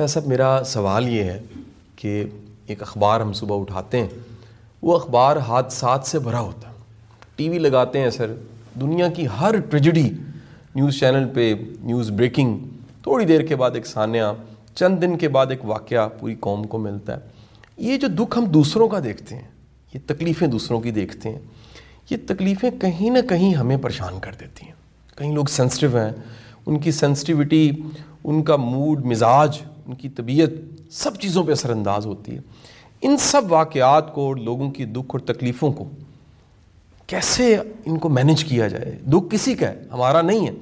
شاہ صاحب، میرا سوال یہ ہے کہ ایک اخبار ہم صبح اٹھاتے ہیں، وہ اخبار حادثات سے بھرا ہوتا ہے۔ ٹی وی لگاتے ہیں سر دنیا کی ہر ٹریجڈی نیوز چینل پہ نیوز بریکنگ، تھوڑی دیر کے بعد ایک سانیہ چند دن کے بعد ایک واقعہ پوری قوم کو ملتا ہے۔ یہ جو دکھ ہم دوسروں کا دیکھتے ہیں، یہ تکلیفیں دوسروں کی دیکھتے ہیں، یہ تکلیفیں کہیں نہ کہیں ہمیں پریشان کر دیتی ہیں۔ کہیں لوگ سینسٹیو ہیں، ان کی سینسٹیوٹی ان کا موڈ مزاج ان کی طبیعت سب چیزوں پہ اثر انداز ہوتی ہے۔ ان سب واقعات کو لوگوں کی دکھ اور تکلیفوں کو کیسے ان کو مینج کیا جائے؟ دکھ کسی کا ہے، ہمارا نہیں ہے،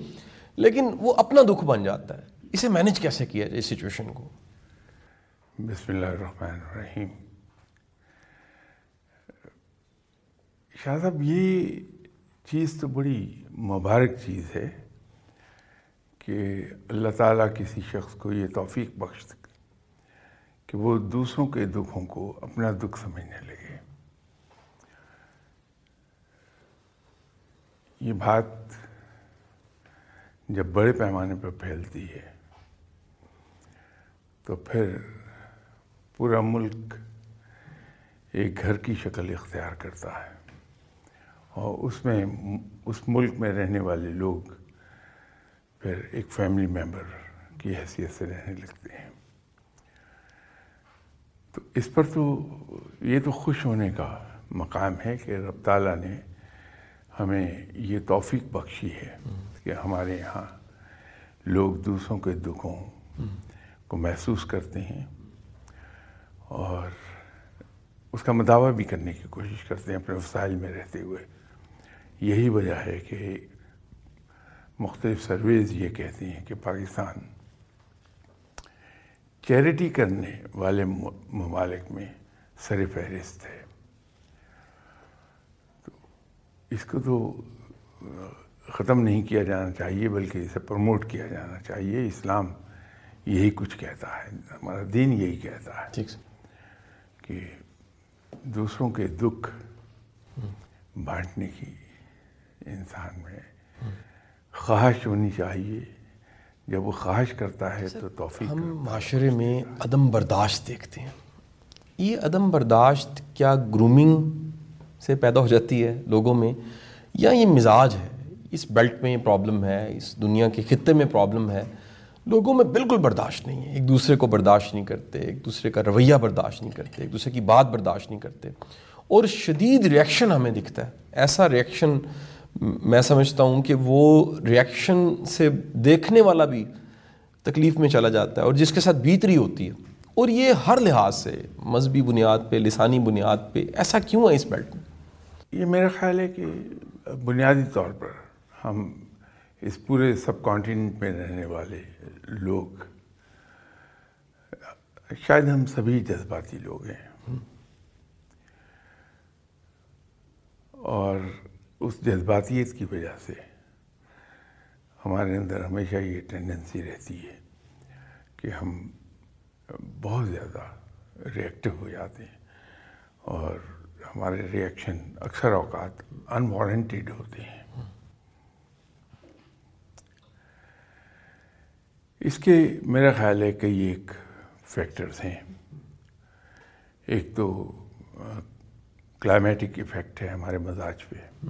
لیکن وہ اپنا دکھ بن جاتا ہے۔ اسے مینج کیسے کیا جائے اس سچویشن کو؟ بسم اللہ الرحمن الرحیم۔ شاہ صاحب، یہ چیز تو بڑی مبارک چیز ہے۔ کہ اللہ تعالیٰ کسی شخص کو یہ توفیق بخش کہ وہ دوسروں کے دکھوں کو اپنا دکھ سمجھنے لگے۔ یہ بات جب بڑے پیمانے پر پھیلتی ہے تو پھر پورا ملک ایک گھر کی شکل اختیار کرتا ہے اور اس میں اس ملک میں رہنے والے لوگ پھر ایک فیملی ممبر کی حیثیت سے رہنے لگتے ہیں۔ تو اس پر تو یہ تو خوش ہونے کا مقام ہے کہ رب تعالیٰ نے ہمیں یہ توفیق بخشی ہے کہ ہمارے یہاں لوگ دوسروں کے دکھوں کو محسوس کرتے ہیں اور اس کا مداوع بھی کرنے کی کوشش کرتے ہیں اپنے وسائل میں رہتے ہوئے۔ یہی وجہ ہے کہ مختلف سرویز یہ کہتی ہیں کہ پاکستان چیریٹی کرنے والے ممالک میں سر فہرست ہے۔ تو اس کو تو ختم نہیں کیا جانا چاہیے بلکہ اسے پروموٹ کیا جانا چاہیے۔ اسلام یہی کچھ کہتا ہے ہمارا دین یہی کہتا ہے۔ کہ دوسروں کے دکھ بانٹنے کی انسان میں خواہش ہونی چاہیے۔ جب وہ خواہش کرتا ہے تو توفیق ہم معاشرے میں عدم برداشت دیکھتے ہیں۔ یہ عدم برداشت کیا گرومنگ سے پیدا ہو جاتی ہے لوگوں میں؟ یا یہ مزاج ہے؟ اس بیلٹ میں یہ پرابلم ہے اس دنیا کے خطے میں پرابلم ہے۔ لوگوں میں بالکل برداشت نہیں ہے۔ ایک دوسرے کو برداشت نہیں کرتے ایک دوسرے کا رویہ برداشت نہیں کرتے ایک دوسرے کی بات برداشت نہیں کرتے۔ اور شدید ریئیکشن ہمیں دکھتا ہے۔ ایسا ریئیکشن میں سمجھتا ہوں کہ وہ ریئیکشن سے دیکھنے والا بھی تکلیف میں چلا جاتا ہے اور جس کے ساتھ بیتری ہوتی ہے۔ اور یہ ہر لحاظ سے مذہبی بنیاد پہ، لسانی بنیاد پہ ایسا کیوں ہے اس بیلٹ میں؟ یہ میرا خیال ہے کہ بنیادی طور پر ہم اس پورے سب کانٹیننٹ میں رہنے والے لوگ، شاید ہم سبھی جذباتی لوگ ہیں۔ اور اس جذباتیت کی وجہ سے ہمارے اندر ہمیشہ یہ ٹینڈنسی رہتی ہے کہ ہم بہت زیادہ ریئیکٹو ہو جاتے ہیں اور ہمارے ریئیکشن اکثر اوقات انوارنٹیڈ ہوتے ہیں۔ اس کے میرا خیال ہے کئی ایک فیکٹرز ہیں۔ ایک تو کلائمیٹک ایفیکٹ ہے ہمارے مزاج پہ۔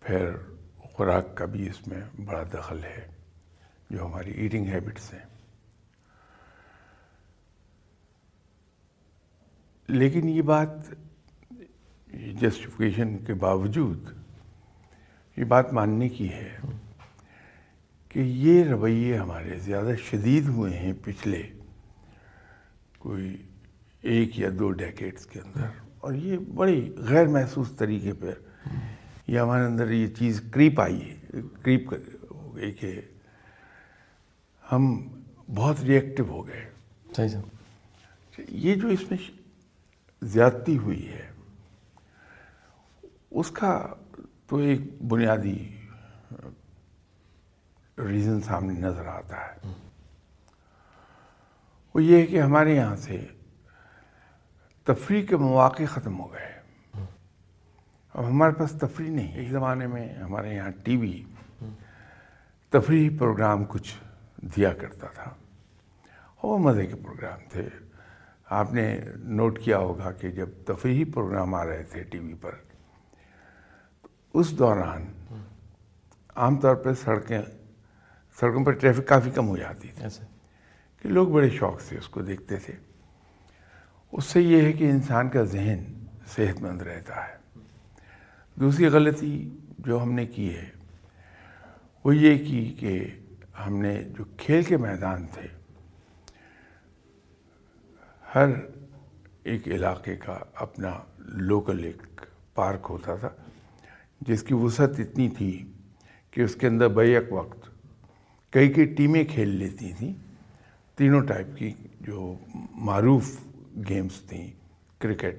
پھر خوراک کا بھی اس میں بڑا دخل ہے، جو ہماری ایٹنگ ہیبٹس ہیں۔ لیکن یہ بات جسٹیفیکیشن کے باوجود، یہ بات ماننے کی ہے کہ یہ رویے ہمارے زیادہ شدید ہوئے ہیں پچھلے کوئی ایک یا دو ڈیکیٹس کے اندر۔ اور یہ بڑی غیر محسوس طریقے پر یہ ہمارے اندر یہ چیز کریپ آئی ہے کریپ ہو گئی کہ ہم بہت ریئیکٹو ہو گئے۔ صحیح یہ جو اس میں زیادتی ہوئی ہے اس کا تو ایک بنیادی ریزن سامنے نظر آتا ہے۔ وہ یہ ہے کہ ہمارے یہاں سے تفریح کے مواقع ختم ہو گئے۔ اب ہمارے پاس تفریح نہیں ایک زمانے میں ہمارے یہاں ٹی وی تفریح پروگرام کچھ دیا کرتا تھا۔ وہ مزے کے پروگرام تھے۔ آپ نے نوٹ کیا ہوگا کہ جب تفریحی پروگرام آ رہے تھے ٹی وی پر اس دوران عام طور پہ سڑکیں سڑکوں پر ٹریفک کافی کم ہو جاتی تھی۔ کہ لوگ بڑے شوق سے اس کو دیکھتے تھے۔ اس سے یہ ہے کہ انسان کا ذہن صحت مند رہتا ہے۔ دوسری غلطی جو ہم نے کی ہے، وہ یہ کی کہ ہم نے جو کھیل کے میدان تھے، ہر ایک علاقے کا اپنا لوکل ایک پارک ہوتا تھا، جس کی وسعت اتنی تھی کہ اس کے اندر بیک وقت کئی کئی ٹیمیں کھیل لیتی تھیں، تینوں ٹائپ کی جو معروف گیمز تھیں، کرکٹ،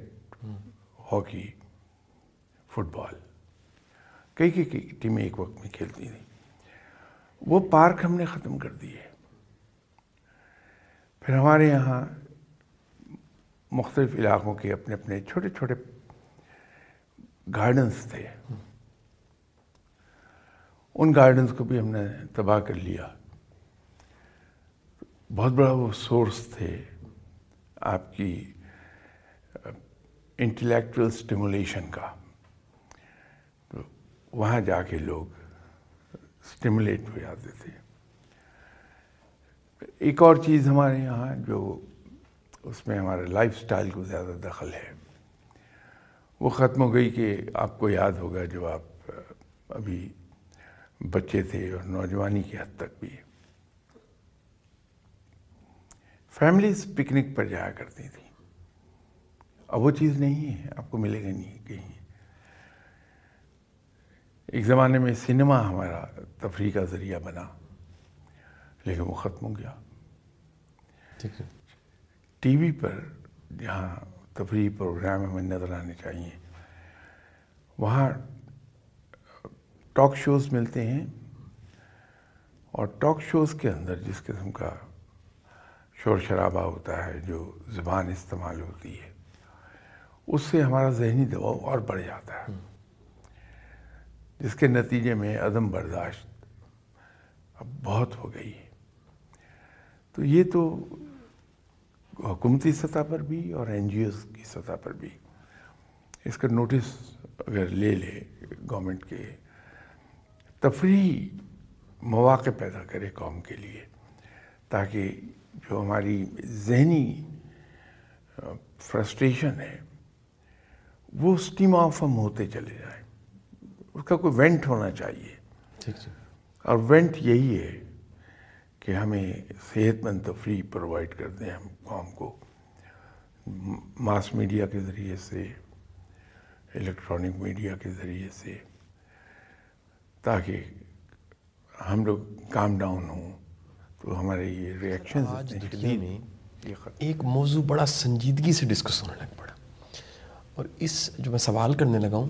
ہاکی، فٹ بال۔ کئی کئی ٹیمیں ایک وقت میں کھیلتی تھیں۔ وہ پارک ہم نے ختم کر دیے پھر ہمارے یہاں مختلف علاقوں کے اپنے اپنے چھوٹے چھوٹے گارڈنس تھے۔ ان گارڈنس کو بھی ہم نے تباہ کر لیا۔ بہت بڑا وہ سورس تھے۔ آپ کی انٹلیکچوئل اسٹیمولیشن کا۔ تو وہاں جا کے لوگ اسٹیمولیٹ ہو جاتے تھے۔ ایک اور چیز ہمارے یہاں جو اس میں ہمارے لائف سٹائل کو زیادہ دخل ہے، وہ ختم ہو گئی کہ آپ کو یاد ہوگا جو آپ ابھی بچے تھے اور نوجوانی کی حد تک بھی۔ فیملیز پکنک پر جایا کرتی تھیں۔ اب وہ چیز نہیں ہے آپ کو ملے گا نہیں کہیں۔ ایک زمانے میں سنیما ہمارا تفریح کا ذریعہ بنا لیکن وہ ختم ہو گیا۔ ٹی وی پر جہاں تفریح پروگرام ہمیں نظر آنے چاہیے وہاں ٹاک شوز ملتے ہیں۔ اور ٹاک شوز کے اندر جس قسم کا شور شرابہ ہوتا ہے، جو زبان استعمال ہوتی ہے، اس سے ہمارا ذہنی دباؤ اور بڑھ جاتا ہے۔ جس کے نتیجے میں عدم برداشت اب بہت ہو گئی ہے۔ تو یہ تو حکومتی سطح پر بھی اور این جی اوز کی سطح پر بھی۔ اس کا نوٹس اگر لے لے گورنمنٹ کے، تفریحی مواقع پیدا کرے قوم کے لیے، تاکہ جو ہماری ذہنی فرسٹریشن ہے وہ اسٹیم آف ہم ہوتے چلے جائیں۔ اس کا کوئی وینٹ ہونا چاہیے۔ اور وینٹ یہی ہے کہ ہمیں صحت مند تفریح پرووائڈ کر دیں ہم قوم کو۔ ماس میڈیا کے ذریعے سے الیکٹرانک میڈیا کے ذریعے سے تاکہ ہم لوگ کام ڈاؤن ہوں۔ تو ہمارے یہ ریئیکشن میں ایک موضوع بڑا سنجیدگی سے ڈسکس ہونے لگ پڑا۔ اور اس جو میں سوال کرنے لگا ہوں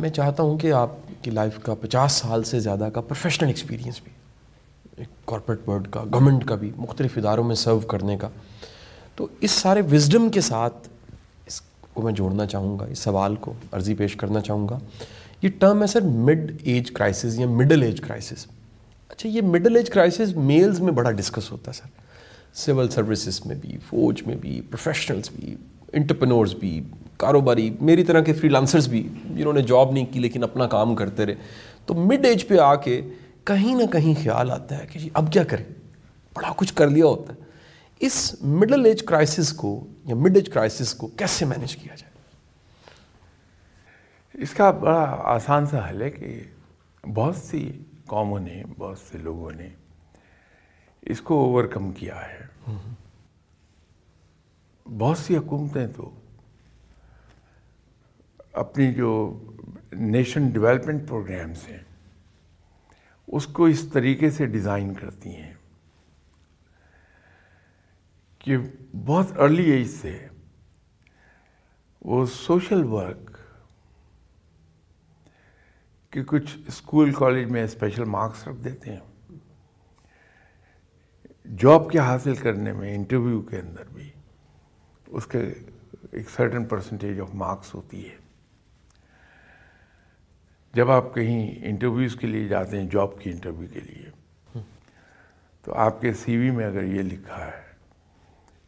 میں چاہتا ہوں کہ آپ کی لائف کا پچاس سال سے زیادہ کا پروفیشنل ایکسپیرینس بھی ایک کارپوریٹ ورڈ کا گورنمنٹ کا بھی مختلف اداروں میں سرو کرنے کا۔ تو اس سارے وزڈم کے ساتھ اس کو میں جوڑنا چاہوں گا اس سوال کو عرضی پیش کرنا چاہوں گا۔ یہ ٹرم ہے سر مڈ ایج کرائسس یا مڈل ایج کرائسس اچھا یہ مڈل ایج کرائسس میلز میں بڑا ڈسکس ہوتا ہے، سر۔ سول سروسز میں بھی، فوج میں بھی پروفیشنلس بھی انٹرپرنورز بھی، کاروباری، میری طرح کے فری لانسرز بھی، جنہوں نے جاب نہیں کی لیکن اپنا کام کرتے رہے۔ تو مڈ ایج پہ آ کے کہیں نہ کہیں خیال آتا ہے کہ جی اب کیا کریں؟ بڑا کچھ کر لیا ہوتا ہے۔ اس مڈل ایج کرائسس کو یا مڈ ایج کرائسس کو کیسے مینیج کیا جائے؟ اس کا بڑا آسان سا حل ہے کہ بہت سی قوموں نے، بہت سے لوگوں نے اس کو اوور کم کیا ہے۔ بہت سی حکومتیں تو اپنی جو نیشن ڈیولپمنٹ پروگرامس ہیں، اس کو اس طریقے سے ڈیزائن کرتی ہیں کہ بہت ارلی ایج سے وہ سوشل ورک کہ کچھ اسکول کالج میں اسپیشل مارکس رکھ دیتے ہیں۔ جاب کے حاصل کرنے میں انٹرویو کے اندر بھی اس کے ایک سرٹن پرسنٹیج آف مارکس ہوتی ہے۔ جب آپ کہیں انٹرویوز کے لیے جاتے ہیں جاب کی انٹرویو کے لیے، تو آپ کے سی وی میں اگر یہ لکھا ہے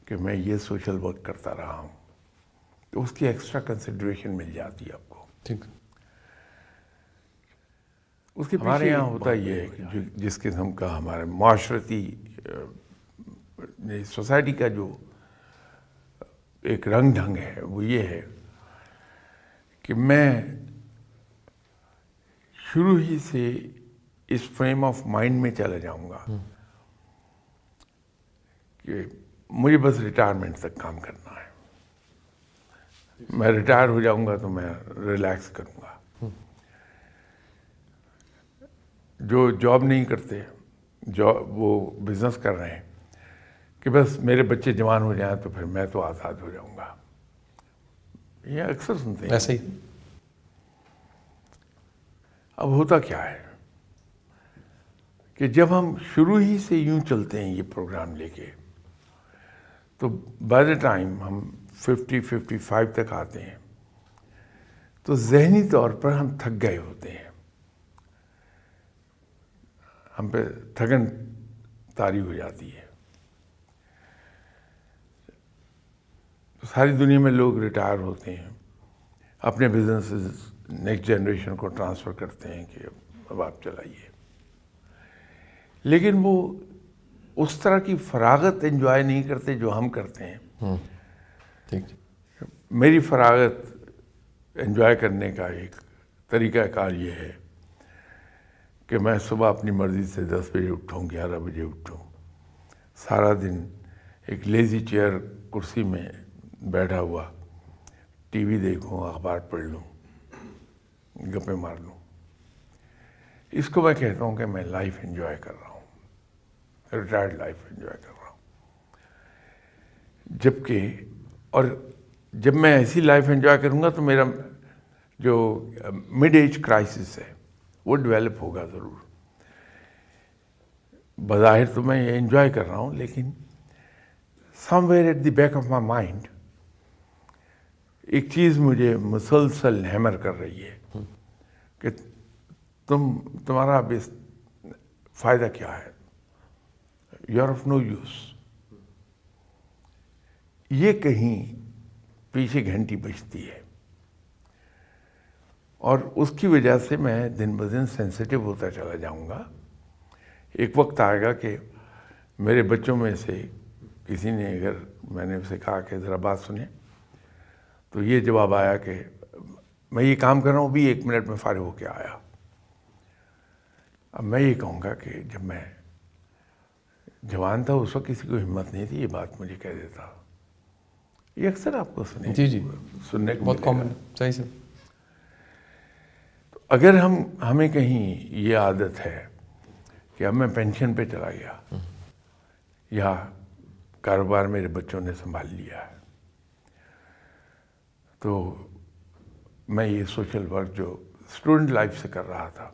کہ میں یہ سوشل ورک کرتا رہا ہوں، تو اس کی ایکسٹرا کنسیڈریشن مل جاتی ہے آپ کو۔ ٹھیک۔ اس کے ہمارے یہاں ہوتا یہ ہے کہ جس قسم کا ہمارے معاشرتی سوسائٹی کا جو ایک رنگ ڈھنگ ہے وہ یہ ہے کہ میں شروع ہی سے اس فریم آف مائنڈ میں چلا جاؤں گا کہ مجھے بس ریٹائرمنٹ تک کام کرنا ہے۔ میں ریٹائر ہو جاؤں گا تو میں ریلیکس کروں گا۔ جو جاب نہیں کرتے جاب وہ بزنس کر رہے ہیں کہ بس میرے بچے جوان ہو جائیں تو پھر میں تو آزاد ہو جاؤں گا۔ یہ اکثر سنتے ہیں۔ ایسے ہی۔ اب ہوتا کیا ہے کہ جب ہم شروع ہی سے یوں چلتے ہیں یہ پروگرام لے کے تو بائی دا ٹائم ہم ففٹی ففٹی فائیو تک آتے ہیں تو ذہنی طور پر ہم تھک گئے ہوتے ہیں۔ ہم پہ تھکن تاری ہو جاتی ہے۔ ساری دنیا میں لوگ ریٹائر ہوتے ہیں۔ اپنے بزنس نیکسٹ جنریشن کو ٹرانسفر کرتے ہیں کہ اب آپ چلائیے۔ لیکن وہ اس طرح کی فراغت انجوائے نہیں کرتے جو ہم کرتے ہیں۔ ٹھیک میری فراغت انجوائے کرنے کا ایک طریقہ کار یہ ہے۔ کہ میں صبح اپنی مرضی سے دس بجے اٹھوں، گیارہ بجے اٹھوں۔ سارا دن ایک لیزی چیئر کرسی میں بیٹھا ہوا، ٹی وی دیکھوں، اخبار پڑھ لوں، گپے مار لوں۔ اس کو میں کہتا ہوں کہ میں لائف انجوائے کر رہا ہوں، ریٹائرڈ لائف انجوائے کر رہا ہوں۔ جبکہ اور جب میں ایسی لائف انجوائے کروں گا تو میرا جو مڈ ایج کرائسس ہے وہ ڈیولپ ہوگا ضرور۔ بظاہر تو میں یہ انجوائے کر رہا ہوں، لیکن somewhere at the back of my mind ایک چیز مجھے مسلسل ہیمر کر رہی ہے کہ تم، تمہارا اب اس فائدہ کیا ہے؟ You are of no use یہ کہیں پیچھے گھنٹی بجتی ہے۔ اور اس کی وجہ سے میں دن بدن سینسیٹیو ہوتا چلا جاؤں گا۔ ایک وقت آئے گا کہ میرے بچوں میں سے کسی نے اگر میں نے اسے کہا کہ ذرا بات سنیں تو یہ جواب آیا کہ میں یہ کام کر رہا ہوں بھی ایک منٹ میں فارغ ہو کے آیا۔ اب میں یہ کہوں گا کہ جب میں جوان تھا اس وقت کسی کو ہمت نہیں تھی یہ بات مجھے کہہ دیتا۔ یہ اکثر آپ کو سنے جی جی۔ سننے کو بہت کامن صحیح تو اگر ہم ہمیں کہیں یہ عادت ہے کہ اب میں پینشن پہ چلا گیا یا کاروبار میرے بچوں نے سنبھال لیا ہے تو میں یہ سوشل ورک جو اسٹوڈنٹ لائف سے کر رہا تھا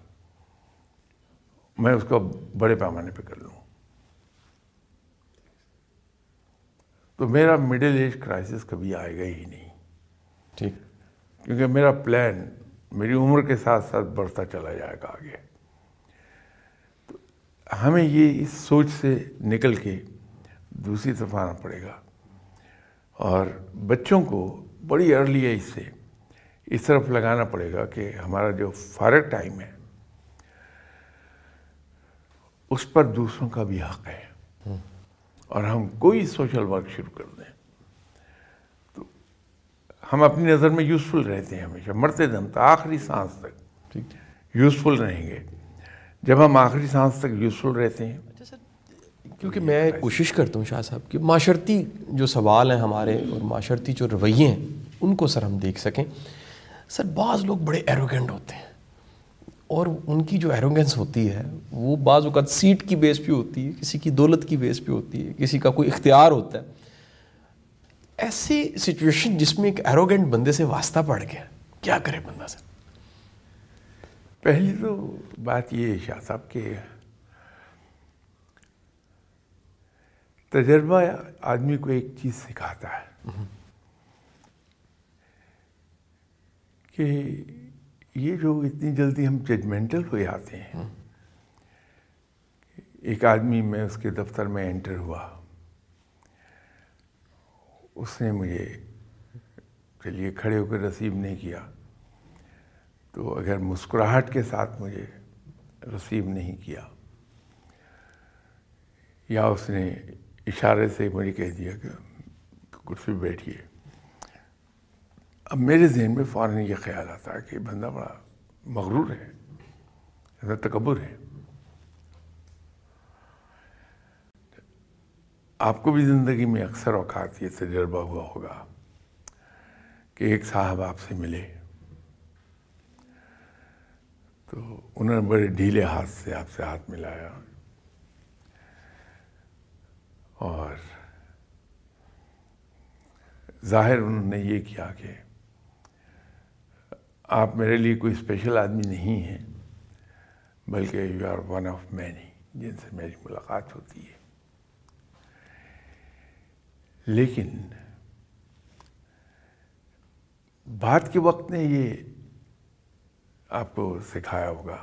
میں اس کو بڑے پیمانے پہ کر لوں۔ تو میرا مڈل ایج کرائسس کبھی آئے گا ہی نہیں۔ ٹھیک۔ کیونکہ میرا پلان میری عمر کے ساتھ ساتھ بڑھتا چلا جائے گا آگے۔ تو ہمیں یہ اس سوچ سے نکل کے دوسری طرف آنا پڑے گا۔ اور بچوں کو بڑی ارلی ایج سے اس طرف لگانا پڑے گا کہ ہمارا جو فارغ ٹائم ہے، اس پر دوسروں کا بھی حق ہے۔ اور ہم کوئی سوشل ورک شروع کر دیں۔ ہم اپنی نظر میں یوزفل رہتے ہیں ہمیشہ مرتے دم تک آخری سانس تک۔ ٹھیک یوزفل رہیں گے۔ جب ہم آخری سانس تک یوزفل رہتے ہیں۔ کیونکہ میں کوشش کرتا ہوں شاہ صاحب کہ معاشرتی جو سوال ہیں ہمارے اور معاشرتی جو رویے ہیں ان کو سر ہم دیکھ سکیں۔ سر بعض لوگ بڑے ایروگینٹ ہوتے ہیں۔ اور ان کی جو ایروگینس ہوتی ہے وہ بعض اوقات سیٹ کی بیس پہ ہوتی ہے کسی کی دولت کی بیس پہ ہوتی ہے کسی کا کوئی اختیار ہوتا ہے۔ ایسی سچویشن جس میں ایک ایروگینٹ بندے سے واسطہ پڑ گیا، کیا کرے بندہ سر پہلی تو بات یہ شاہ صاحب کہ تجربہ آدمی کو ایک چیز سکھاتا ہے کہ یہ جو اتنی جلدی ہم ججمنٹل ہو جاتے ہیں ایک آدمی میں اس کے دفتر میں انٹر ہوا۔ اس نے مجھے چلیے کھڑے ہو کر رسیو نہیں کیا۔ تو اگر مسکراہٹ کے ساتھ مجھے رسیو نہیں کیا، یا اس نے اشارے سے مجھے کہہ دیا کہ کرسی بیٹھیے۔ اب میرے ذہن میں فوراً یہ خیال آتا ہے کہ بندہ بڑا مغرور ہے تکبر ہے۔ آپ کو بھی زندگی میں اکثر اوقات یہ تجربہ ہوا ہوگا کہ ایک صاحب آپ سے ملے۔ تو انہوں نے بڑے ڈھیلے ہاتھ سے آپ سے ہاتھ ملایا۔ اور ظاہر انہوں نے یہ کیا کہ آپ میرے لیے کوئی اسپیشل آدمی نہیں ہیں، بلکہ you are one of many جن سے میری ملاقات ہوتی ہے۔ لیکن بات کے وقت نے یہ آپ کو سکھایا ہوگا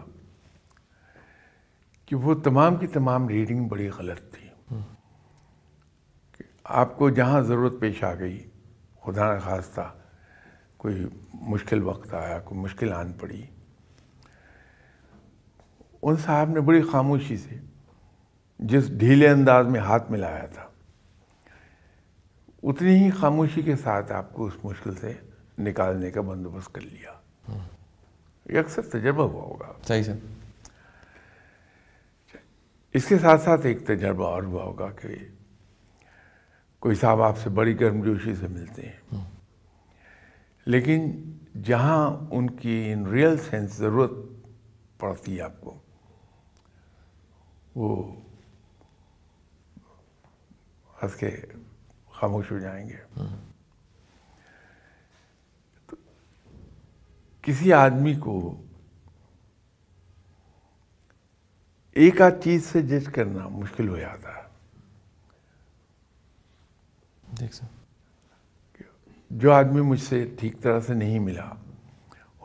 کہ وہ تمام کی تمام ریڈنگ بڑی غلط تھی۔ کہ آپ کو جہاں ضرورت پیش آ گئی، خدا نہ خواستہ کوئی مشکل وقت آیا، کوئی مشکل آن پڑی۔ ان صاحب نے بڑی خاموشی سے جس ڈھیلے انداز میں ہاتھ ملایا تھا اتنی ہی خاموشی کے ساتھ آپ کو اس مشکل سے نکالنے کا بندوبست کر لیا۔ یہ اکثر تجربہ ہوا ہوگا۔ صحیح سر۔ اس کے ساتھ ساتھ ایک تجربہ اور ہوا ہوگا کہ کوئی صاحب آپ سے بڑی گرم جوشی سے ملتے ہیں۔ لیکن جہاں ان کی ان ریئل سینس ضرورت پڑتی ہے آپ کو وہ ہنس کے خاموش ہو جائیں گے۔ تو کسی آدمی کو ایک آدھ چیز سے جج کرنا مشکل ہو جاتا ہے۔ جو آدمی مجھ سے ٹھیک طرح سے نہیں ملا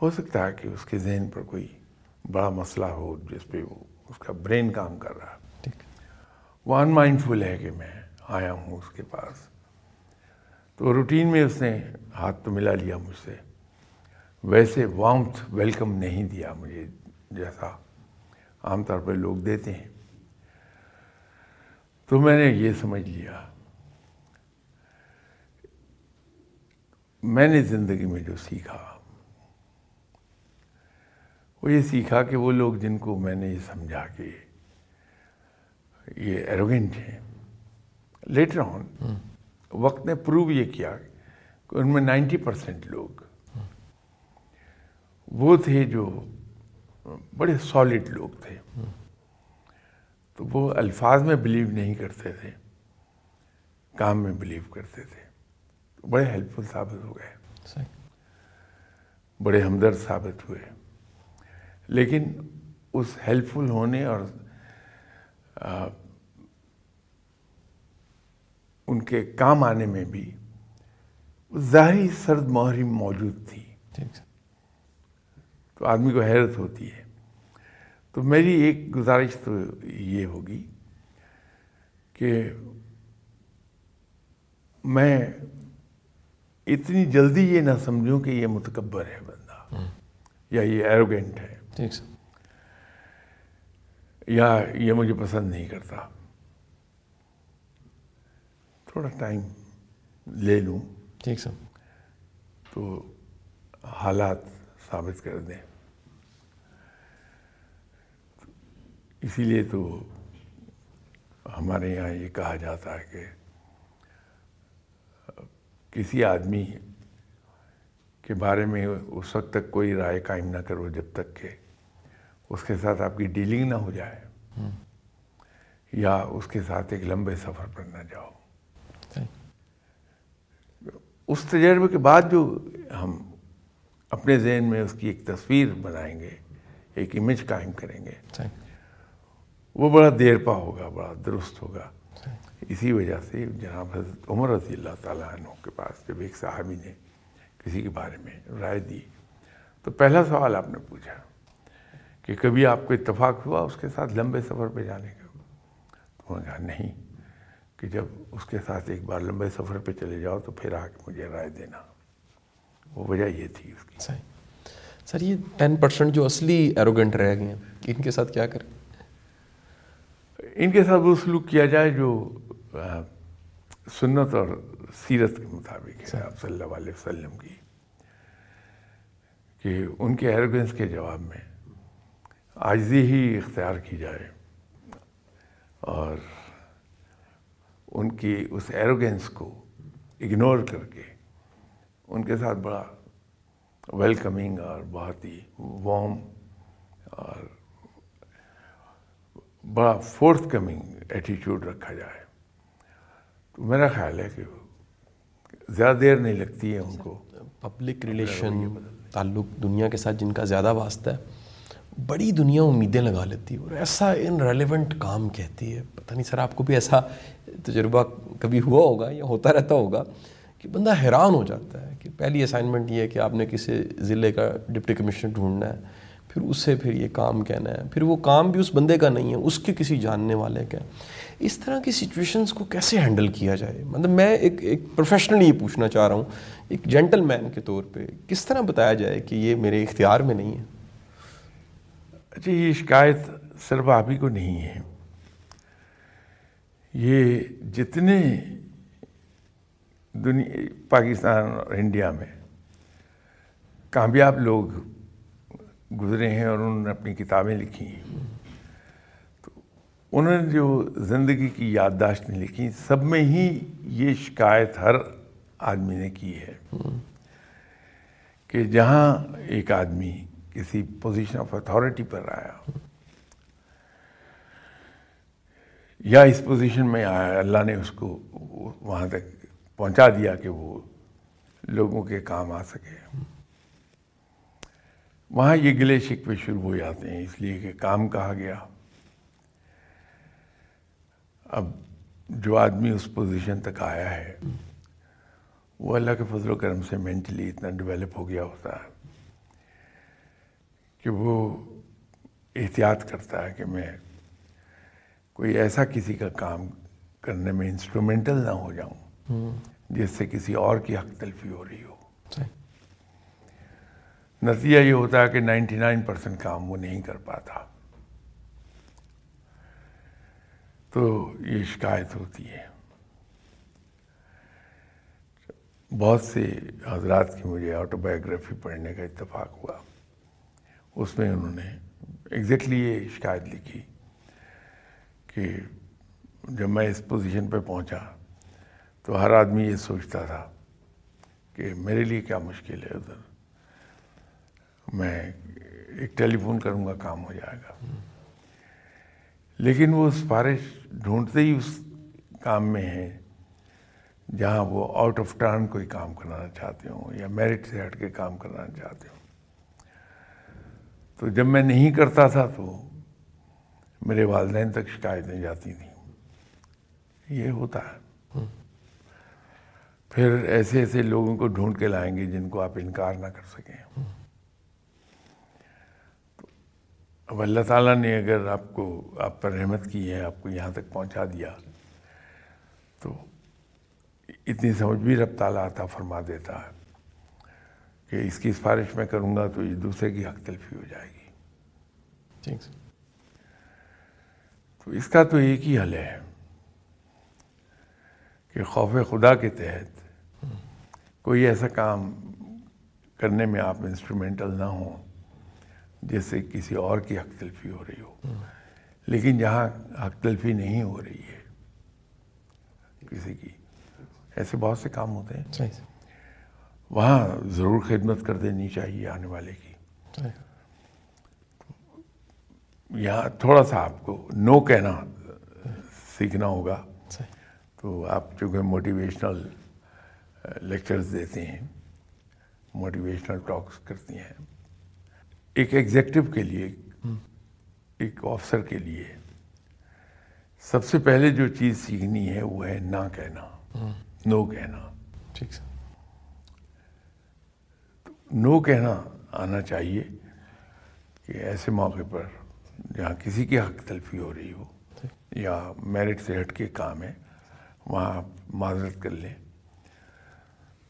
ہو سکتا ہے کہ اس کے ذہن پر کوئی بڑا مسئلہ ہو جس پہ وہ اس کا برین کام کر رہا ہے۔ وہ ان مائنڈ فل ہے کہ میں آیا ہوں اس کے پاس۔ تو روٹین میں اس نے ہاتھ تو ملا لیا مجھ سے۔ ویسے وامتھ ویلکم نہیں دیا مجھے جیسا عام طور پہ لوگ دیتے ہیں۔ تو میں نے یہ سمجھ لیا۔ میں نے زندگی میں جو سیکھا، وہ یہ سیکھا کہ وہ لوگ جن کو میں نے یہ سمجھا کہ یہ ایروگنٹ ہیں۔ لیٹر آن وقت نے پروو یہ کیا کہ ان میں نائنٹی پرسینٹ لوگ وہ تھے جو بڑے سالڈ لوگ تھے۔ تو وہ الفاظ میں بلیو نہیں کرتے تھے کام میں بلیو کرتے تھے۔ تو بڑے ہیلپ فل ثابت ہو گئے۔ بڑے ہمدرد ثابت ہوئے۔ لیکن اس ہیلپ فل ہونے اور ان کے کام آنے میں بھی ظاہری سرد مہری موجود تھی۔ تو آدمی کو حیرت ہوتی ہے۔ تو میری ایک گزارش تو یہ ہوگی کہ میں اتنی جلدی یہ نہ سمجھوں کہ یہ متکبر ہے بندہ یا یہ ایروگینٹ ہے یا یہ مجھے پسند نہیں کرتا۔ تھوڑا ٹائم لے لوں۔ ٹھیک سر۔ تو حالات ثابت کر دیں۔ اسی لیے تو ہمارے یہاں یہ کہا جاتا ہے کہ کسی آدمی کے بارے میں اس وقت تک کوئی رائے قائم نہ کرو جب تک کہ اس کے ساتھ آپ کی ڈیلنگ نہ ہو جائے۔ یا اس کے ساتھ ایک لمبے سفر پر نہ جاؤ۔ اس تجربے کے بعد جو ہم اپنے ذہن میں اس کی ایک تصویر بنائیں گے ایک امیج قائم کریں گے وہ بڑا دیر پا ہوگا بڑا درست ہوگا۔ اسی وجہ سے جناب حضرت عمر رضی اللہ تعالیٰ عنہ کے پاس جب ایک صحابی نے کسی کے بارے میں رائے دی تو پہلا سوال آپ نے پوچھا کہ کبھی آپ کو اتفاق ہوا اس کے ساتھ لمبے سفر پہ جانے کا؟ تو انہوں نے کہا نہیں۔ کہ جب اس کے ساتھ ایک بار لمبے سفر پہ چلے جاؤ تو پھر آ کے مجھے رائے دینا۔ وہ وجہ یہ تھی اس کی۔ صحیح۔ سر یہ ٹین پرسینٹ جو اصلی ایروگنٹ رہ گئے ہیں ان کے ساتھ کیا کریں؟ ان کے ساتھ وہ سلوک کیا جائے جو سنت اور سیرت کے مطابق ہے آپ صلی اللہ علیہ وسلم کی۔ کہ ان کے ایروگنس کے جواب میں عاجزی ہی اختیار کی جائے اور ان کی اس ایروگنس کو اگنور کر کے ان کے ساتھ بڑا ویلکمنگ اور بہت ہی وارم اور بڑا فورتھ کمنگ ایٹیچیوڈ رکھا جائے۔ تو میرا خیال ہے کہ زیادہ دیر نہیں لگتی ہے ان کو۔ پبلک ریلیشن تعلق دنیا کے ساتھ جن کا زیادہ واسطہ ہے بڑی دنیا امیدیں لگا لیتی ہے اور ایسا ان ریلیونٹ کام کہتی ہے۔ پتہ نہیں سر، آپ کو بھی ایسا تجربہ کبھی ہوا ہوگا یا ہوتا رہتا ہوگا کہ بندہ حیران ہو جاتا ہے کہ پہلی اسائنمنٹ یہ ہے کہ آپ نے کسی ضلع کا ڈپٹی کمشنر ڈھونڈنا ہے، پھر اس سے پھر یہ کام کہنا ہے، پھر وہ کام بھی اس بندے کا نہیں ہے، اس کے کسی جاننے والے کا اس طرح کی سچویشنز کو کیسے ہینڈل کیا جائے؟ مطلب میں ایک ایک پروفیشنلی یہ پوچھنا چاہ رہا ہوں، ایک جینٹل مین کے طور پہ کس طرح بتایا جائے کہ یہ میرے اختیار میں نہیں ہے؟ اچھا یہ شکایت صرف آپ ہی کو نہیں ہے۔ یہ جتنے دنیا، پاکستان اور انڈیا میں کامیاب لوگ گزرے ہیں اور انہوں نے اپنی کتابیں لکھی ہیں، تو انہوں نے جو زندگی کی یادداشتیں لکھی، سب میں ہی یہ شکایت ہر آدمی نے کی ہے کہ جہاں ایک آدمی کسی پوزیشن آف اتھارٹی پر آیا۔ یا اس پوزیشن میں آیا، اللہ نے اس کو وہاں تک پہنچا دیا کہ وہ لوگوں کے کام آ سکے۔ وہاں یہ گلے شکوے شروع ہو جاتے ہیں، اس لیے کہ کام کہا گیا۔ اب جو آدمی اس پوزیشن تک آیا ہے، وہ اللہ کے فضل و کرم سے مینٹلی اتنا ڈیولپ ہو گیا ہوتا ہے۔ کہ وہ احتیاط کرتا ہے کہ میں کوئی ایسا کسی کا کام کرنے میں انسٹرومنٹل نہ ہو جاؤں جس سے کسی اور کی حق تلفی ہو رہی ہو۔ نتیجہ یہ ہوتا ہے کہ نائنٹی نائن پرسینٹ کام وہ نہیں کر پاتا۔ تو یہ شکایت ہوتی ہے۔ بہت سے حضرات کی مجھے آٹو بایوگرافی پڑھنے کا اتفاق ہوا۔ اس میں انہوں نے ایگزیکٹلی یہ شکایت لکھی کہ جب میں اس پوزیشن پہ پہنچا تو ہر آدمی یہ سوچتا تھا کہ میرے لیے کیا مشکل ہے ادھر۔ میں ایک ٹیلی فون کروں گا، کام ہو جائے گا۔ لیکن وہ سفارش ڈھونڈتے ہی اس کام میں ہیں جہاں وہ آؤٹ آف ٹرن کوئی کام کرانا چاہتے ہوں یا میرٹ سے ہٹ کے کام کرانا چاہتے ہوں۔ تو جب میں نہیں کرتا تھا تو میرے والدین تک شکایتیں جاتی تھیں۔ یہ ہوتا ہے۔ پھر ایسے ایسے لوگوں کو ڈھونڈ کے لائیں گے جن کو آپ انکار نہ کر سکیں۔ اب اللہ تعالیٰ نے اگر آپ کو، آپ پر رحمت کی ہے، آپ کو یہاں تک پہنچا دیا، تو اتنی سمجھ بھی رب تعالیٰ عطا فرما دیتا ہے۔ کہ اس کی سفارش میں کروں گا تو یہ دوسرے کی حق تلفی ہو جائے گی۔ تو اس کا تو ایک ہی حل ہے کہ خوف خدا کے تحت کوئی ایسا کام کرنے میں آپ انسٹرومنٹل نہ ہوں جس سے کسی اور کی حق تلفی ہو رہی ہو۔ لیکن جہاں حق تلفی نہیں ہو رہی ہے کسی کی ایسے بہت سے کام ہوتے ہیں۔ وہاں ضرور خدمت کر دینی چاہیے آنے والے کی۔ یہاں تھوڑا سا آپ کو نو کہنا سیکھنا ہوگا۔ تو آپ چونکہ موٹیویشنل لیکچرز دیتے ہیں موٹیویشنل ٹاکس کرتی ہیں۔ ایک ایگزیکٹو کے لیے ایک آفسر کے لیے سب سے پہلے جو چیز سیکھنی ہے وہ ہے نہ کہنا نو کہنا۔ ٹھیک سر۔ نو کہنا آنا چاہیے کہ ایسے موقع پر جہاں کسی کی حق تلفی ہو رہی ہو یا میرٹ سے ہٹ کے کام ہے وہاں معذرت کر لیں۔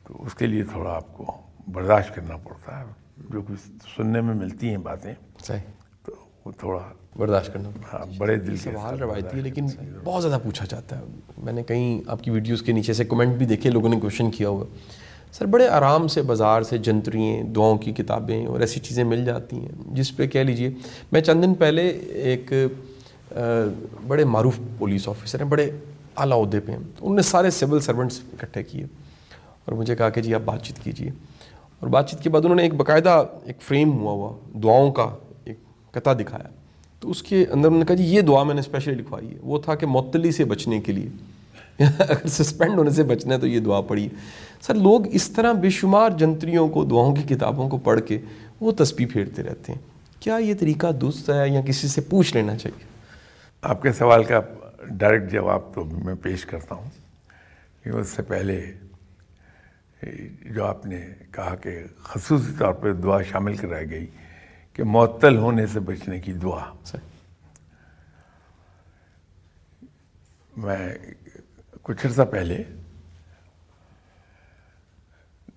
تو اس کے لیے تھوڑا آپ کو برداشت کرنا پڑتا ہے۔ جو کچھ سننے میں ملتی ہیں باتیں صحیح۔ تو وہ تھوڑا برداشت کرنا۔ ہاں بڑے دل کے سوال روایتی ہے لیکن بہت زیادہ پوچھا جاتا ہے۔ میں نے کہیں آپ کی ویڈیوز کے نیچے سے کمنٹ بھی دیکھے لوگوں نے کوشچن کیا ہوا۔ سر، بڑے آرام سے بازار سے جنترییں دعاؤں کی کتابیں اور ایسی چیزیں مل جاتی ہیں، جس پہ کہہ لیجیے، میں چند دن پہلے ایک بڑے معروف پولیس آفیسر ہیں، بڑے اعلیٰ عہدے پہ ہیں۔ انہوں نے سارے سول سرونٹس اکٹھے کیے اور مجھے کہا کہ جی آپ بات چیت کیجیے اور بات چیت کے بعد انہوں نے ایک باقاعدہ ایک فریم ہوا ہوا، دعاؤں کا ایک قطع دکھایا۔ تو اس کے اندر انہوں نے کہا جی یہ دعا میں نے اسپیشلی لکھوائی ہے۔ وہ تھا کہ معطلی سے بچنے کے لیے۔ اگر سسپینڈ ہونے سے بچنا ہے تو یہ دعا پڑھی سر لوگ اس طرح بے شمار جنتریوں کو دعاؤں کی کتابوں کو پڑھ کے وہ تسبیح پھیرتے رہتے ہیں۔ کیا یہ طریقہ درست ہے یا کسی سے پوچھ لینا چاہیے؟ آپ کے سوال کا ڈائریکٹ جواب تو میں پیش کرتا ہوں۔ کہ اس سے پہلے جو آپ نے کہا کہ خصوصی طور پہ دعا شامل کرائی گئی کہ معطل ہونے سے بچنے کی دعا۔ میں کچھ عرصہ پہلے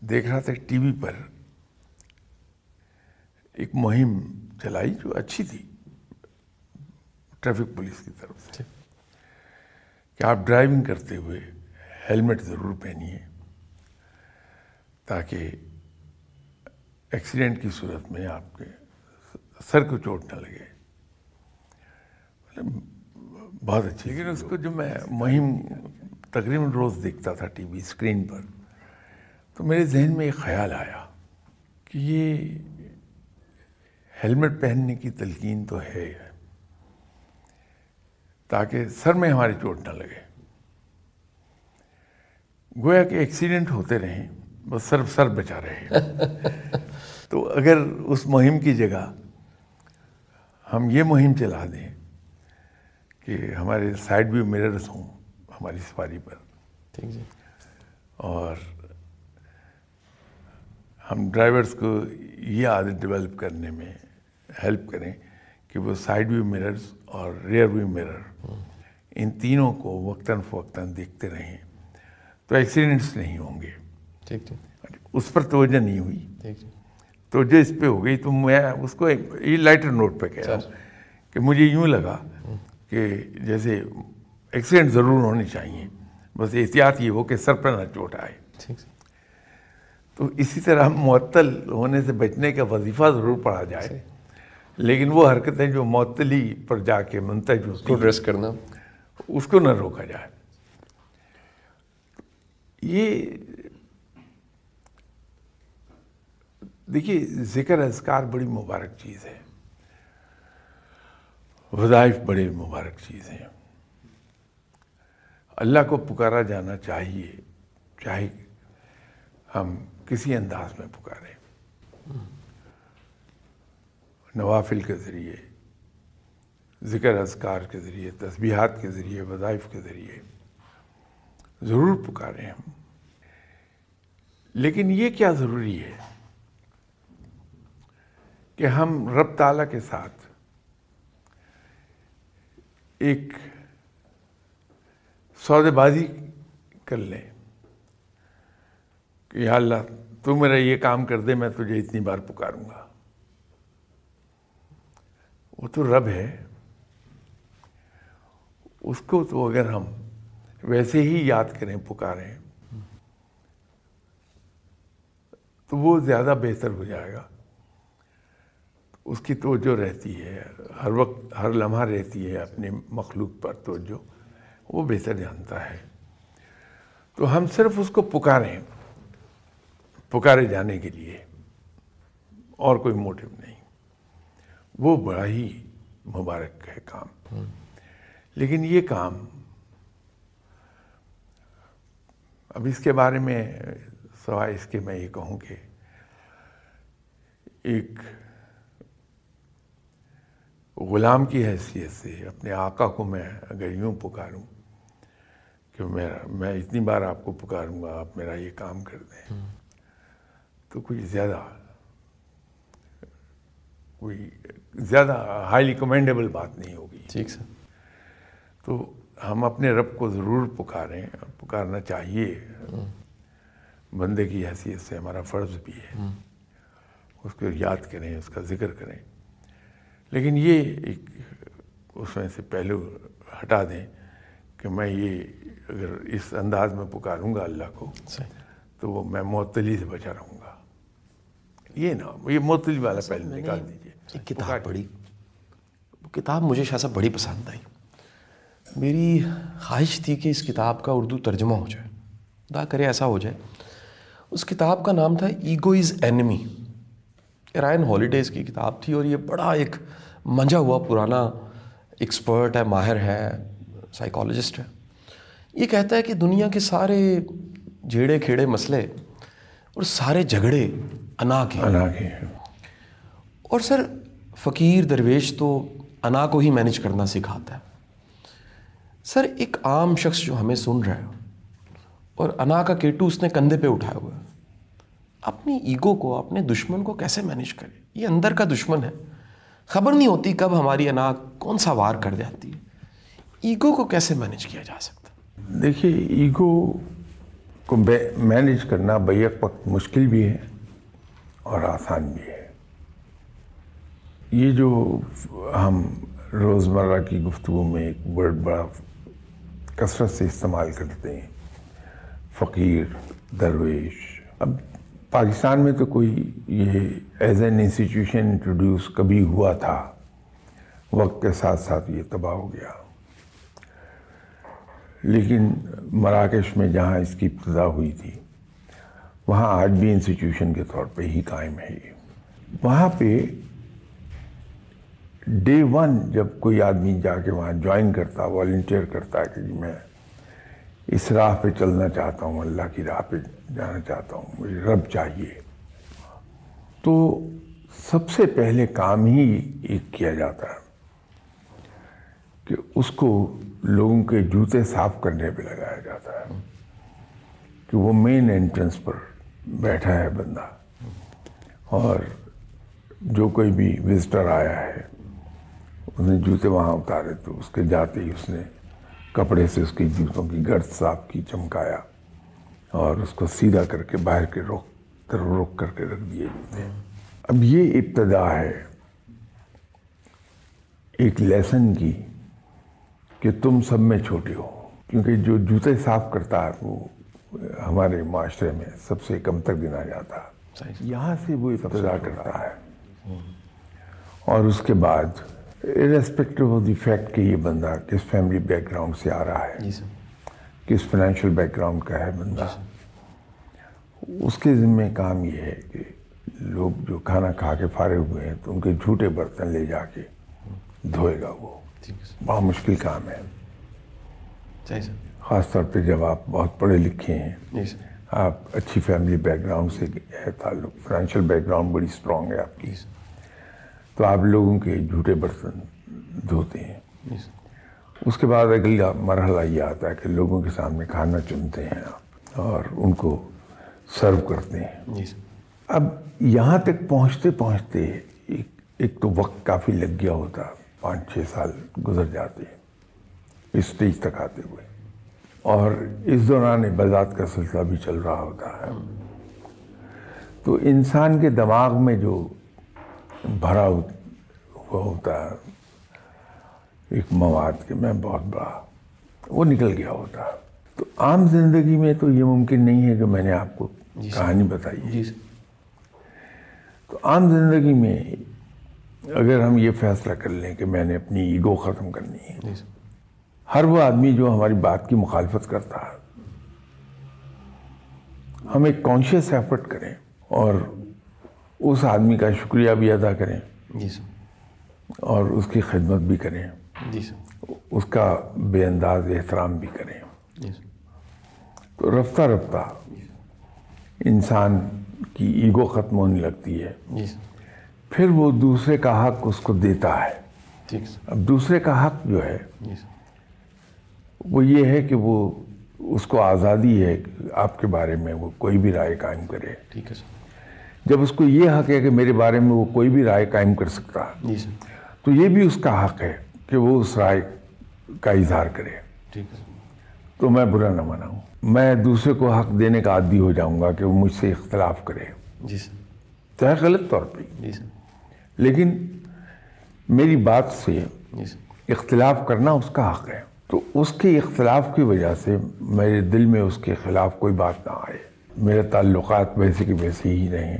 دیکھ رہا تھا ٹی وی پر ایک مہم چلائی جو اچھی تھی ٹریفک پولیس کی طرف سے۔ کہ آپ ڈرائیونگ کرتے ہوئے ہیلمٹ ضرور پہنیے تاکہ ایکسیڈنٹ کی صورت میں آپ کے سر کو چوٹ نہ لگے۔ بہت اچھی لیکن اس کو جو میں مہم تقریباً روز دیکھتا تھا ٹی وی اسکرین پر۔ تو میرے ذہن میں ایک خیال آیا کہ یہ ہیلمٹ پہننے کی تلقین تو ہے تاکہ سر میں ہماری چوٹ نہ لگے۔ گویا کہ ایکسیڈنٹ ہوتے رہیں بس سر سر بچا رہے۔ تو اگر اس مہم کی جگہ ہم یہ مہم چلا دیں کہ ہمارے سائڈ بھی میررس ہوں ہماری سواری پر۔ ٹھیک جی۔ اور ہم ڈرائیورس کو یہ عادت ڈیولپ کرنے میں ہیلپ کریں کہ وہ سائڈ ویو مررز اور ریئر ویو مرر ان تینوں کو وقتاً فوقتاً دیکھتے رہیں تو ایکسیڈنٹس نہیں ہوں گے۔ ٹھیک اس پر توجہ نہیں ہوئی۔ توجہ اس پہ ہو گئی تو میں اس کو یہ لائٹر نوٹ پہ کہہ رہا ہوں کہ مجھے یوں لگا کہ جیسے ایکسیڈنٹ ضرور ہونے چاہیے۔ بس احتیاط یہ ہو کہ سر پر نہ چوٹ آئے۔ تو اسی طرح معطل ہونے سے بچنے کا وظیفہ ضرور پڑھا جائے لیکن وہ حرکتیں جو معطلی پر جا کے منتج کو ڈریس کرنا۔ اس کو نہ روکا جائے۔ یہ دیکھیے ذکر اذکار بڑی مبارک چیز ہے۔ وظائف بڑے مبارک چیز ہیں۔ اللہ کو پکارا جانا چاہیے چاہے ہم کسی انداز میں پکاریں نوافل کے ذریعے، ذکر اذکار کے ذریعے، تسبیحات کے ذریعے، وظائف کے ذریعے ضرور پکاریں ہم۔ لیکن یہ کیا ضروری ہے کہ ہم رب تعالیٰ کے ساتھ ایک سودے بازی کر لیں کہ یا اللہ تو میرا یہ کام کر دے، میں تجھے اتنی بار پکاروں گا۔ وہ تو رب ہے۔ اس کو تو اگر ہم ویسے ہی یاد کریں، پکاریں، تو وہ زیادہ بہتر ہو جائے گا۔ اس کی توجہ رہتی ہے، ہر وقت، ہر لمحہ رہتی ہے اپنے مخلوق پر توجہ، وہ بہتر جانتا ہے۔ تو ہم صرف اس کو پکاریں۔ پکارے جانے کے لیے، اور کوئی موٹو نہیں۔ وہ بڑا ہی مبارک ہے کام۔ لیکن یہ کام اب اس کے بارے میں سوائے اس کے میں یہ کہوں کہ ایک غلام کی حیثیت سے اپنے آقا کو میں اگر یوں پکاروں کہ میرا میں اتنی بار آپ کو پکاروں گا، آپ میرا یہ کام کر دیں۔ تو کچھ زیادہ کوئی زیادہ ہائیلی کمینڈیبل بات نہیں ہوگی ٹھیک سر تو ہم اپنے رب کو ضرور پکاریں اور پکارنا چاہیے بندے کی حیثیت سے ہمارا فرض بھی ہے اس کو یاد کریں اس کا ذکر کریں لیکن یہ ایک اس میں سے پہلو ہٹا دیں کہ میں یہ اگر اس انداز میں پکاروں گا اللہ کو تو وہ میں معطلی سے بچا رہوں گا یہ نا یہ معطلی والا پہلو نکال دیجیے ایک کتاب پڑھی۔ وہ کتاب مجھے شاید سا بڑی پسند آئی۔ میری خواہش تھی کہ اس کتاب کا اردو ترجمہ ہو جائے۔ خدا کرے ایسا ہو جائے۔ اس کتاب کا نام تھا ego is enemy Ryan Holiday's کی کتاب تھی اور یہ بڑا ایک منجا ہوا پرانا ایکسپرٹ ہے ماہر ہے سائیکالوجسٹ ہے۔ یہ کہتا ہے کہ دنیا کے سارے جھیڑے کھیڑے مسئلے اور سارے جھگڑے انا کے انا کے اور سر فقیر درویش تو انا کو ہی مینج کرنا سکھاتا ہے۔ سر ایک عام شخص جو ہمیں سن رہا ہے اور انا کا کیٹو اس نے کندھے پہ اٹھایا ہوا ہے۔ اپنی ایگو کو اپنے دشمن کو کیسے مینج کرے؟ یہ اندر کا دشمن ہے۔ خبر نہیں ہوتی کب ہماری انا کون سا وار کر جاتی ہے۔ ایگو کو کیسے مینج کیا جا سکتا دیکھیے ایگو کو مینج کرنا بیک وقت مشکل بھی ہے اور آسان بھی ہے۔ یہ جو ہم روزمرہ کی گفتگو میں ایک ورڈ بڑا کثرت سے استعمال کرتے ہیں، فقیر، درویش۔ اب پاکستان میں تو کوئی یہ ایز این انسٹیٹیوشن انٹروڈیوس کبھی ہوا تھا، وقت کے ساتھ ساتھ یہ تباہ ہو گیا۔ لیکن مراکش میں جہاں اس کی ابتدا ہوئی تھی، وہاں آج بھی انسٹیٹیوشن کے طور پہ ہی قائم ہے یہ۔ وہاں پہ ڈے ون جب کوئی آدمی جا کے وہاں جوائن کرتا والنٹیئر کرتا ہے کہ جی میں اس راہ پہ چلنا چاہتا ہوں، اللہ کی راہ پہ جانا چاہتا ہوں، مجھے رب چاہیے۔ تو سب سے پہلے کام ہی ایک کیا جاتا ہے کہ اس کو لوگوں کے جوتے صاف کرنے پہ لگایا جاتا ہے کہ وہ مین انٹرنس پر بیٹھا ہے بندہ۔ اور جو کوئی بھی وزٹر آیا ہے، اس نے جوتے وہاں اتارے تو اس کے جاتے ہی اس نے کپڑے سے اس کی جوتوں کی گرد صاف کی، چمکایا اور اس کو سیدھا کر کے باہر کے رخ طرف رخ کر کے رکھ دیے جوتے۔ اب یہ ابتدا ہے ایک لیسن کی کہ تم سب میں چھوٹے ہو کیونکہ جو جوتے صاف کرتا ہے وہ ہمارے معاشرے میں سب سے کم تک گنا جاتا یہاں سے وہ ابتدا کرتا ہے۔ اور اس کے بعد ریسپیکٹو آف دی فیکٹ کہ یہ بندہ کس فیملی بیک گراؤنڈ سے آ رہا ہے کس فائنینشیل بیک گراؤنڈ کا ہے بندہ اس کے ذمہ کام یہ ہے کہ لوگ جو کھانا کھا کے فارغ ہوئے ہیں تو ان کے جھوٹے برتن لے جا کے دھوئے گا وہ۔ بہت مشکل کام ہے۔ خاص طور پہ جب آپ بہت پڑھے لکھے ہیں۔ آپ اچھی فیملی بیک گراؤنڈ سے ہے تعلق فائنینشیل بیک گراؤنڈ بڑی اسٹرانگ ہے آپ کی۔ تو آپ لوگوں کے جھوٹے برتن دھوتے ہیں۔ اس کے بعد اگلا مرحلہ یہ آتا ہے کہ لوگوں کے سامنے کھانا چنتے ہیں آپ اور ان کو سرو کرتے ہیں۔ اب یہاں تک پہنچتے پہنچتے ایک تو وقت کافی لگ گیا ہوتا۔ پانچ چھ سال گزر جاتے ہیں اس اسٹیج تک آتے ہوئے۔ اور اس دوران عبادات کا سلسلہ بھی چل رہا ہوتا ہے۔ تو انسان کے دماغ میں جو بھرا ہوا ہوتا ہے ایک مواد کے میں بہت بڑا وہ نکل گیا ہوتا ہے۔ تو عام زندگی میں تو یہ ممکن نہیں ہے کہ میں نے آپ کو جی کہانی بتائی جی تو عام زندگی میں اگر ہم یہ فیصلہ کر لیں کہ میں نے اپنی ایگو ختم کرنی ہے جی ہر وہ آدمی جو ہماری بات کی مخالفت کرتا ہے ہم ایک کانشیس ایفرٹ کریں اور اس آدمی کا شکریہ بھی ادا کریں۔ جی اور اس کی خدمت بھی کریں۔ جی اس کا بے انداز احترام بھی کریں۔ جی تو رفتہ رفتہ انسان کی ایگو ختم ہونے لگتی ہے۔ جی پھر وہ دوسرے کا حق اس کو دیتا ہے۔ اب دوسرے کا حق جو ہے جی وہ یہ ہے کہ وہ اس کو آزادی ہے آپ کے بارے میں وہ کوئی بھی رائے قائم کرے۔ ٹھیک ہے جب اس کو یہ حق ہے کہ میرے بارے میں وہ کوئی بھی رائے قائم کر سکتا جی تو یہ بھی اس کا حق ہے کہ وہ اس رائے کا اظہار کرے۔ ٹھیک ہے تو میں برا نہ مناؤں۔ میں دوسرے کو حق دینے کا عادی ہو جاؤں گا کہ وہ مجھ سے اختلاف کرے۔ جی سر۔ چاہے غلط طور پہ۔ جی سر۔ لیکن میری بات سے اختلاف کرنا اس کا حق ہے۔ تو اس کے اختلاف کی وجہ سے میرے دل میں اس کے خلاف کوئی بات نہ آئے۔ میرے تعلقات ویسے کے ویسے ہی رہیں۔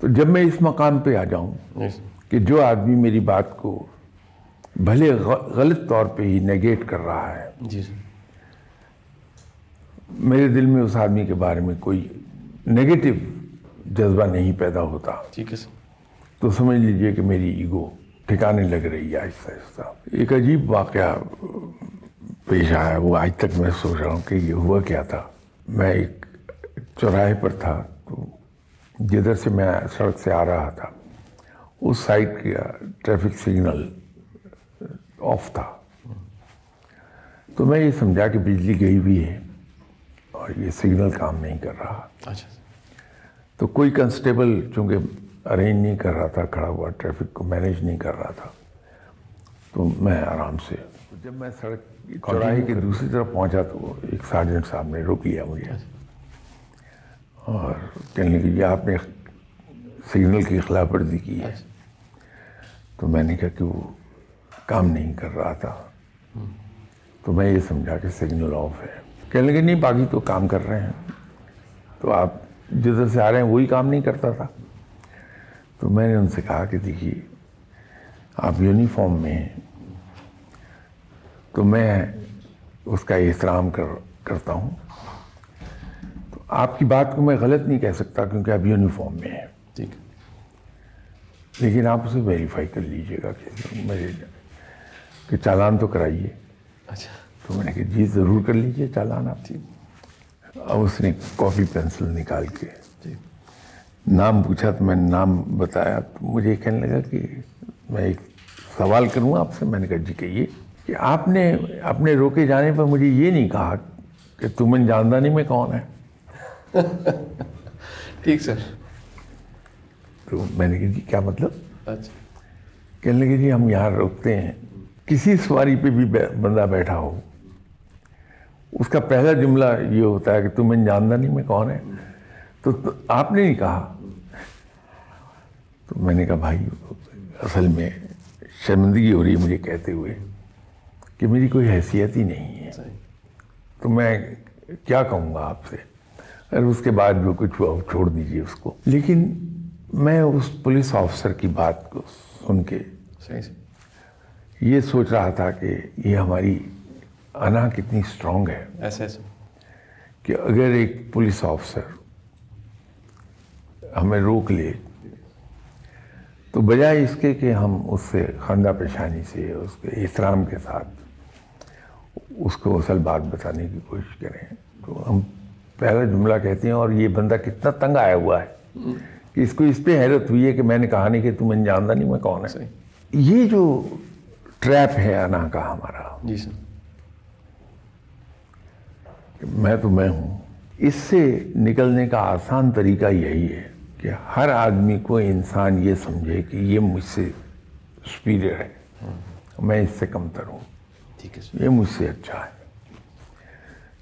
تو جب میں اس مقام پہ آ جاؤں کہ جو آدمی میری بات کو بھلے غلط طور پہ ہی نیگیٹ کر رہا ہے۔ جی میرے دل میں اس آدمی کے بارے میں کوئی نگیٹو جذبہ نہیں پیدا ہوتا۔ ٹھیک ہے سر۔ تو سمجھ لیجیے کہ میری ایگو ٹھکانے لگ رہی ہے آہستہ آہستہ۔ ایک عجیب واقعہ پیش آیا وہ آج تک میں سوچ رہا ہوں کہ یہ ہوا کیا تھا۔ میں ایک چوراہے پر تھا تو جدھر سے میں سڑک سے آ رہا تھا اس سائڈ کا ٹریفک سگنل آف تھا۔ تو میں یہ سمجھا کہ بجلی گئی بھی ہے اور یہ سگنل کام نہیں کر رہا۔ اچھا۔ تو کوئی کنسٹیبل چونکہ ارینج نہیں کر رہا تھا کھڑا ہوا ٹریفک کو مینیج نہیں کر رہا تھا۔ تو میں آرام سے جب میں سڑک چوراہے کے دوسری طرف پہنچا تو ایک سارجنٹ صاحب نے روک لیا مجھے۔ اور کہنے لگے یہ آپ نے سگنل کی خلاف ورزی کی ہے۔ تو میں نے کہا کہ وہ کام نہیں کر رہا تھا۔ تو میں یہ سمجھا کہ سگنل آف ہے۔ کہنے لگے نہیں باقی تو کام کر رہے ہیں۔ تو آپ جدھر سے آ رہے ہیں وہی کام نہیں کرتا تھا۔ تو میں نے ان سے کہا کہ دیکھیے آپ یونیفارم میں ہیں تو میں اس کا احترام کر کرتا ہوں۔ تو آپ کی بات کو میں غلط نہیں کہہ سکتا کیونکہ آپ یونیفارم میں ہیں۔ ٹھیک۔ ہے لیکن آپ اسے ویریفائی کر لیجیے گا کہ میرے کہ چالان تو کرائیے۔ اچھا۔ تو میں نے کہا جی ضرور کر لیجیے چالان آپ۔ ٹھیک اب اس نے کاپی پینسل نکال کے ٹھیک نام پوچھا تو میں نے نام بتایا تو مجھے کہنے لگا کہ میں ایک سوال کروں آپ سے میں نے کہا جی کہیے کہ آپ نے اپنے روکے جانے پر مجھے یہ نہیں کہا کہ تمن جاندانی میں کون ہے ٹھیک سر۔ تو میں نے کہا جی کیا مطلب؟ اچھا۔ کہنے لگے جی ہم یہاں روکتے ہیں۔ کسی سواری پہ بھی بندہ بیٹھا ہو۔ اس کا پہلا جملہ یہ ہوتا ہے کہ تمہیں جاندانی میں کون ہے تو آپ نے نہیں کہا۔ میں نے کہا بھائی اصل میں شرمندگی ہو رہی ہے مجھے کہتے ہوئے کہ میری کوئی حیثیت ہی نہیں ہے۔ تو میں کیا کہوں گا آپ سے؟ اور اس کے بعد جو کچھ ہوا چھوڑ دیجیے اس کو۔ لیکن میں اس پولیس آفیسر کی بات کو سن کے یہ سوچ رہا تھا کہ یہ ہماری انا کتنی اسٹرانگ ہے۔ ایسا ایسا کہ اگر ایک پولیس آفیسر ہمیں روک لے تو بجائے اس کے کہ ہم اس سے خندہ پیشانی سے اس کے احترام کے ساتھ اس کو اصل بات بتانے کی کوشش کریں۔ تو ہم پہلا جملہ کہتے ہیں اور یہ بندہ کتنا تنگ آیا ہوا ہے کہ اس کو اس پہ حیرت ہوئی ہے کہ میں نے کہا نہیں کہ تم جانتا نہیں میں کون ہے؟ یہ جو ٹریپ ہے انا کا ہمارا جی سر۔ میں تو میں ہوں۔ اس سے نکلنے کا آسان طریقہ یہی ہے کہ ہر آدمی کو انسان یہ سمجھے کہ یہ مجھ سے سپیریئر ہے۔ میں اس سے کمتر ہوں۔ ٹھیک ہے یہ مجھ سے اچھا ہے۔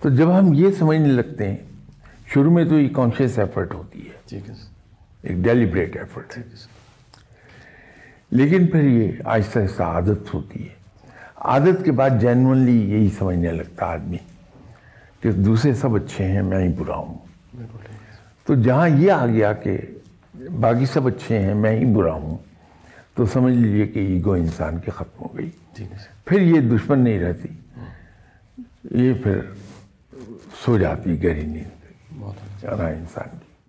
تو جب ہم یہ سمجھنے لگتے ہیں شروع میں تو یہ کانشیس ایفرٹ ہوتی ہے۔ ٹھیک ہے ایک ڈیلیبریٹ ایفرٹ ہے۔ لیکن پھر یہ آہستہ آہستہ عادت ہوتی ہے۔ عادت کے بعد جینونلی یہی سمجھنے لگتا آدمی کہ دوسرے سب اچھے ہیں میں ہی برا ہوں بالکل ٹھیک ہے سر تو جہاں یہ آ گیا کہ باقی سب اچھے ہیں میں ہی برا ہوں تو سمجھ لیجیے کہ ایگو انسان کی ختم ہو گئی۔ سر۔ پھر یہ دشمن نہیں رہتی۔ یہ پھر سو جاتی گہری نیند۔ بہت اچھا۔ جانا انسان کی